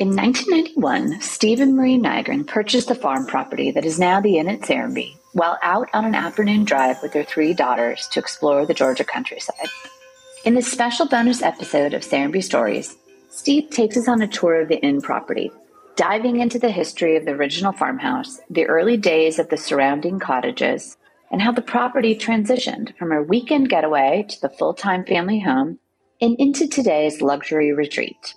In 1991, Steve and Marie Nygren purchased the farm property that is now the Inn at Serenbe while out on an afternoon drive with their three daughters to explore the Georgia countryside. In this special bonus episode of Serenbe Stories, Steve takes us on a tour of the inn property, diving into the history of the original farmhouse, the early days of the surrounding cottages, and how the property transitioned from a weekend getaway to the full time family home and into today's luxury retreat.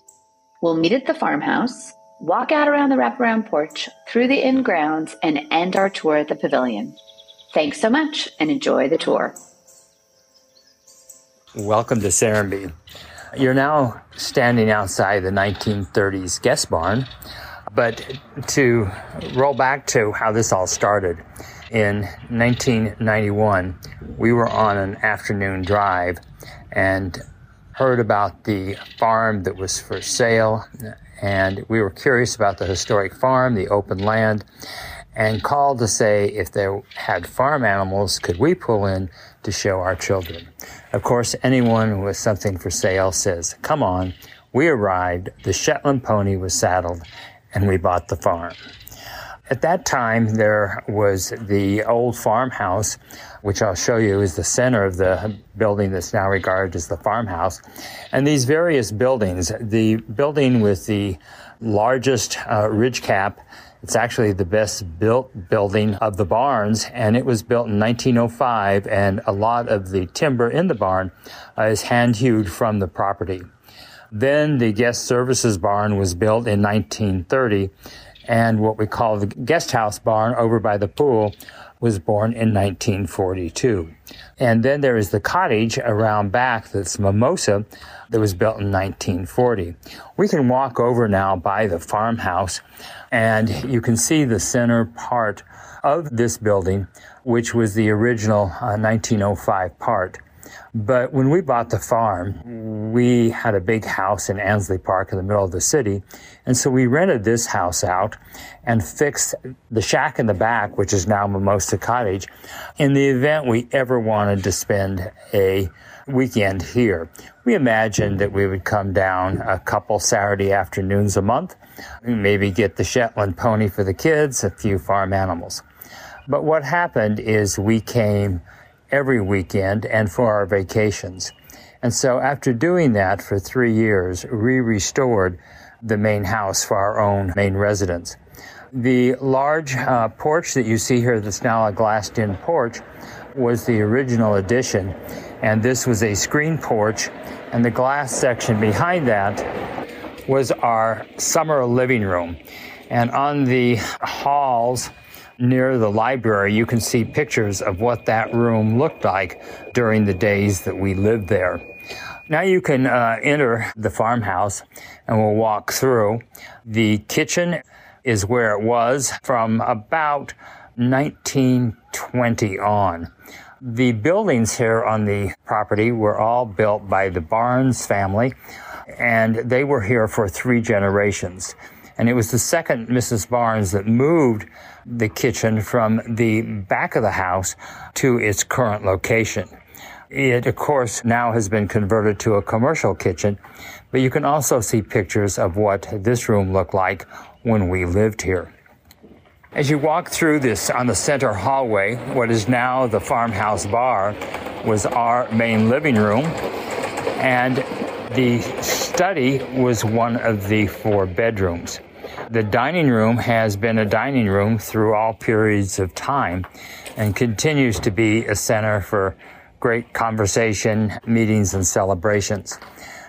We'll meet at the farmhouse, walk out around the wraparound porch, through the inn grounds, and end our tour at the pavilion. Thanks so much and enjoy the tour. Welcome to Serenbe. You're now standing outside the 1930s guest barn, but to roll back to how this all started, in 1991, we were on an afternoon drive and heard about the farm that was for sale. And we were curious about the historic farm, the open land, and called to say if they had farm animals, could we pull in to show our children? Of course, anyone with something for sale says, come on. We arrived, the Shetland pony was saddled, and we bought the farm. At that time, there was the old farmhouse, which I'll show you is the center of the building that's now regarded as the farmhouse. And these various buildings, the building with the largest uh, ridge cap, it's actually the best built building of the barns, and it was built in 1905, and a lot of the timber in the barn uh, is hand hewed from the property. Then the guest services barn was built in 1930 and what we call the guest house barn over by the pool was born in 1942. And then there is the cottage around back that's Mimosa that was built in 1940. We can walk over now by the farmhouse and you can see the center part of this building, which was the original uh, 1905 part. But when we bought the farm, we had a big house in Ansley Park in the middle of the city. And so we rented this house out and fixed the shack in the back, which is now Mimosa Cottage, in the event we ever wanted to spend a weekend here. We imagined that we would come down a couple Saturday afternoons a month, maybe get the Shetland pony for the kids, a few farm animals. But what happened is we came every weekend and for our vacations. And so after doing that for three years, we restored the main house for our own main residence. The large uh, porch that you see here that's now a glassed in porch was the original addition. And this was a screen porch. And the glass section behind that was our summer living room. And on the halls near the library, you can see pictures of what that room looked like during the days that we lived there. Now you can uh, enter the farmhouse and we'll walk through. The kitchen is where it was from about 1920 on. The buildings here on the property were all built by the Barnes family and they were here for three generations. And it was the second Mrs. Barnes that moved the kitchen from the back of the house to its current location. It, of course, now has been converted to a commercial kitchen, but you can also see pictures of what this room looked like when we lived here. As you walk through this on the center hallway, what is now the farmhouse bar was our main living room, and the study was one of the four bedrooms. The dining room has been a dining room through all periods of time and continues to be a center for great conversation, meetings, and celebrations.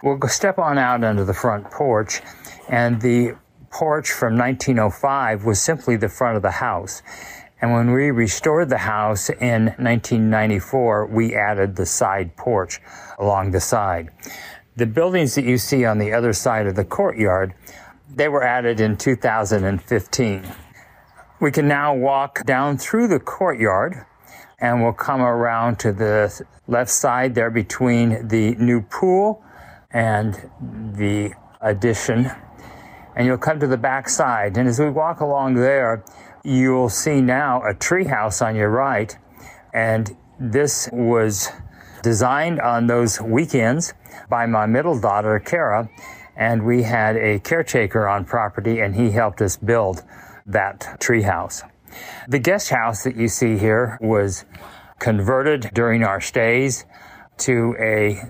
We'll step on out onto the front porch, and the porch from 1905 was simply the front of the house. And when we restored the house in 1994, we added the side porch along the side. The buildings that you see on the other side of the courtyard they were added in 2015. We can now walk down through the courtyard and we'll come around to the left side there between the new pool and the addition. And you'll come to the back side. And as we walk along there, you'll see now a treehouse on your right. And this was designed on those weekends by my middle daughter, Kara and we had a caretaker on property and he helped us build that treehouse. The guest house that you see here was converted during our stays to a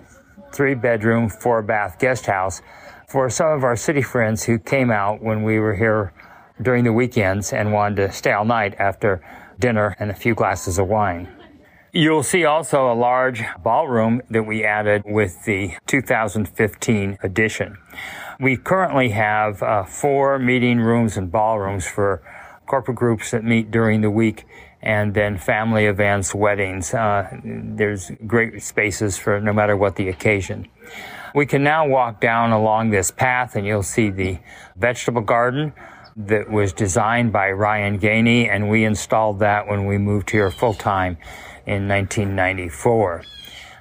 three bedroom, four bath guest house for some of our city friends who came out when we were here during the weekends and wanted to stay all night after dinner and a few glasses of wine. You'll see also a large ballroom that we added with the 2015 edition. We currently have uh, four meeting rooms and ballrooms for corporate groups that meet during the week and then family events, weddings. Uh, there's great spaces for no matter what the occasion. We can now walk down along this path and you'll see the vegetable garden that was designed by Ryan Gainey and we installed that when we moved here full time in 1994.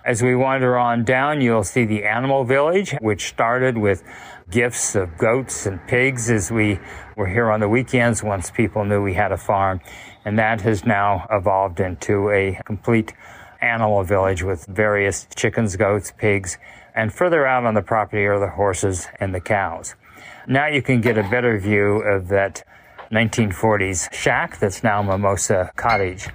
As we wander on down, you'll see the animal village, which started with gifts of goats and pigs as we were here on the weekends once people knew we had a farm. And that has now evolved into a complete animal village with various chickens, goats, pigs, and further out on the property are the horses and the cows. Now you can get a better view of that 1940s shack that's now Mimosa Cottage.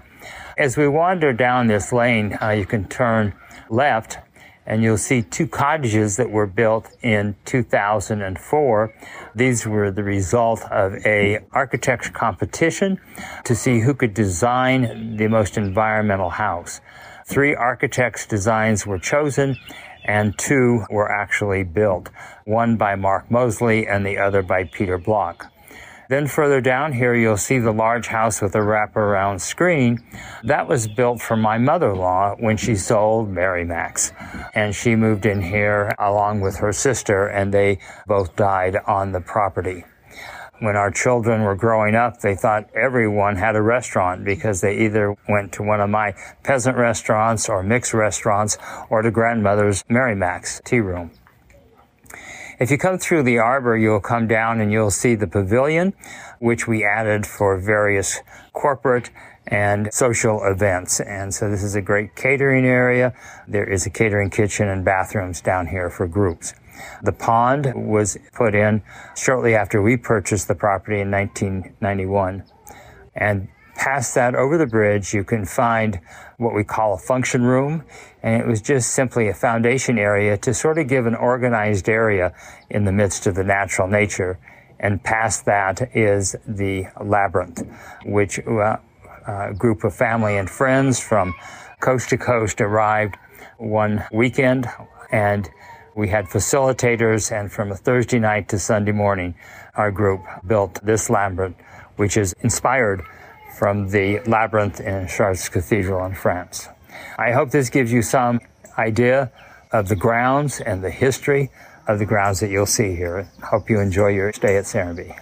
As we wander down this lane, uh, you can turn left and you'll see two cottages that were built in 2004. These were the result of a architecture competition to see who could design the most environmental house. Three architects' designs were chosen and two were actually built, one by Mark Mosley and the other by Peter Block. Then further down here, you'll see the large house with a wraparound screen. That was built for my mother-in-law when she sold Mary Mac's. And she moved in here along with her sister and they both died on the property. When our children were growing up, they thought everyone had a restaurant because they either went to one of my peasant restaurants or Mick's restaurants or to grandmother's Mary Mac's tea room. If you come through the arbor, you'll come down and you'll see the pavilion, which we added for various corporate and social events. And so this is a great catering area. There is a catering kitchen and bathrooms down here for groups. The pond was put in shortly after we purchased the property in 1991. And past that over the bridge, you can find what we call a function room. And it was just simply a foundation area to sort of give an organized area in the midst of the natural nature. And past that is the labyrinth, which uh, a group of family and friends from coast to coast arrived one weekend and we had facilitators and from a Thursday night to Sunday morning, our group built this labyrinth, which is inspired from the labyrinth in Chartres Cathedral in France. I hope this gives you some idea of the grounds and the history of the grounds that you'll see here. Hope you enjoy your stay at Serenbe.